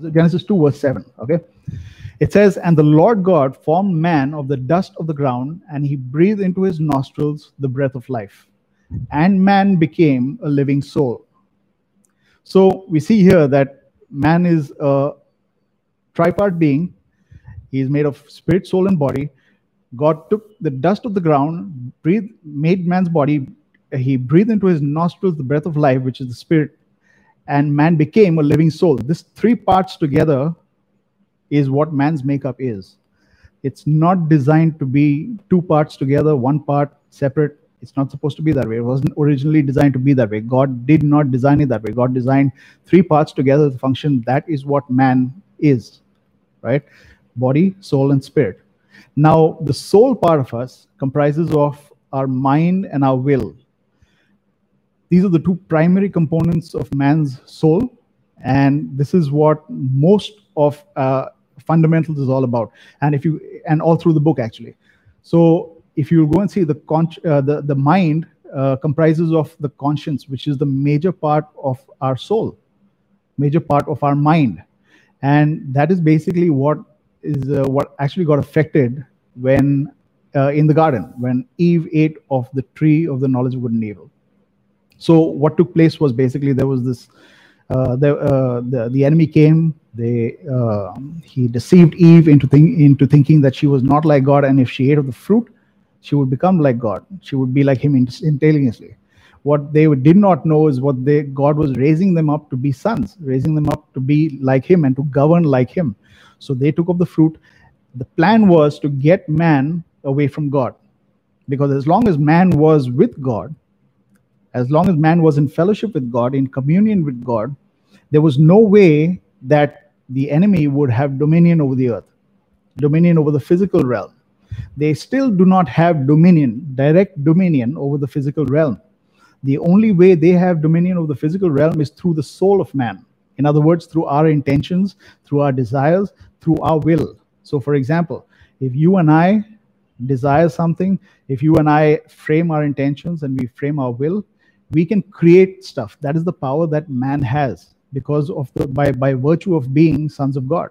Genesis 2, verse 7. Okay. It says, And the Lord God formed man of the dust of the ground, and he breathed into his nostrils the breath of life. And man became a living soul. So we see here that man is a tripart being. He is made of spirit, soul, and body. God took the dust of the ground, breathed, made man's body. He breathed into his nostrils the breath of life, which is the spirit, and man became a living soul. This three parts together is what man's makeup is. It's not designed to be two parts together, one part separate. It's not supposed to be that way. It wasn't originally designed to be that way. God did not design it that way. God designed three parts together to function. That is what man is, right? Body, soul, and spirit. Now, the soul part of us comprises of our mind and our will. These are the two primary components of man's soul, and this is what most of uh, fundamentals is all about and if you and all through the book actually. So if you go and see the con- uh, the the mind uh, comprises of the conscience which is the major part of our soul major part of our mind. And that is basically what is uh, what actually got affected when uh, in the garden when eve ate of the tree of the knowledge of good and evil so what took place was basically there was this uh, the, uh, the the enemy came they uh, he deceived Eve into think, into thinking that she was not like God, and if she ate of the fruit, she would become like God. She would be like Him intelligently. What they did not know is what they God was raising them up to be sons, raising them up to be like Him and to govern like Him. So they took of the fruit. The plan was to get man away from God, because as long as man was with God, as long as man was in fellowship with God, in communion with God, there was no way that the enemy would have dominion over the earth, dominion over the physical realm. They still do not have dominion, direct dominion over the physical realm. The only way they have dominion over the physical realm is through the soul of man. In other words, through our intentions, through our desires, through our will. So, for example, if you and I desire something, if you and I frame our intentions and we frame our will, we can create stuff. That is the power that man has because of the by by virtue of being sons of God.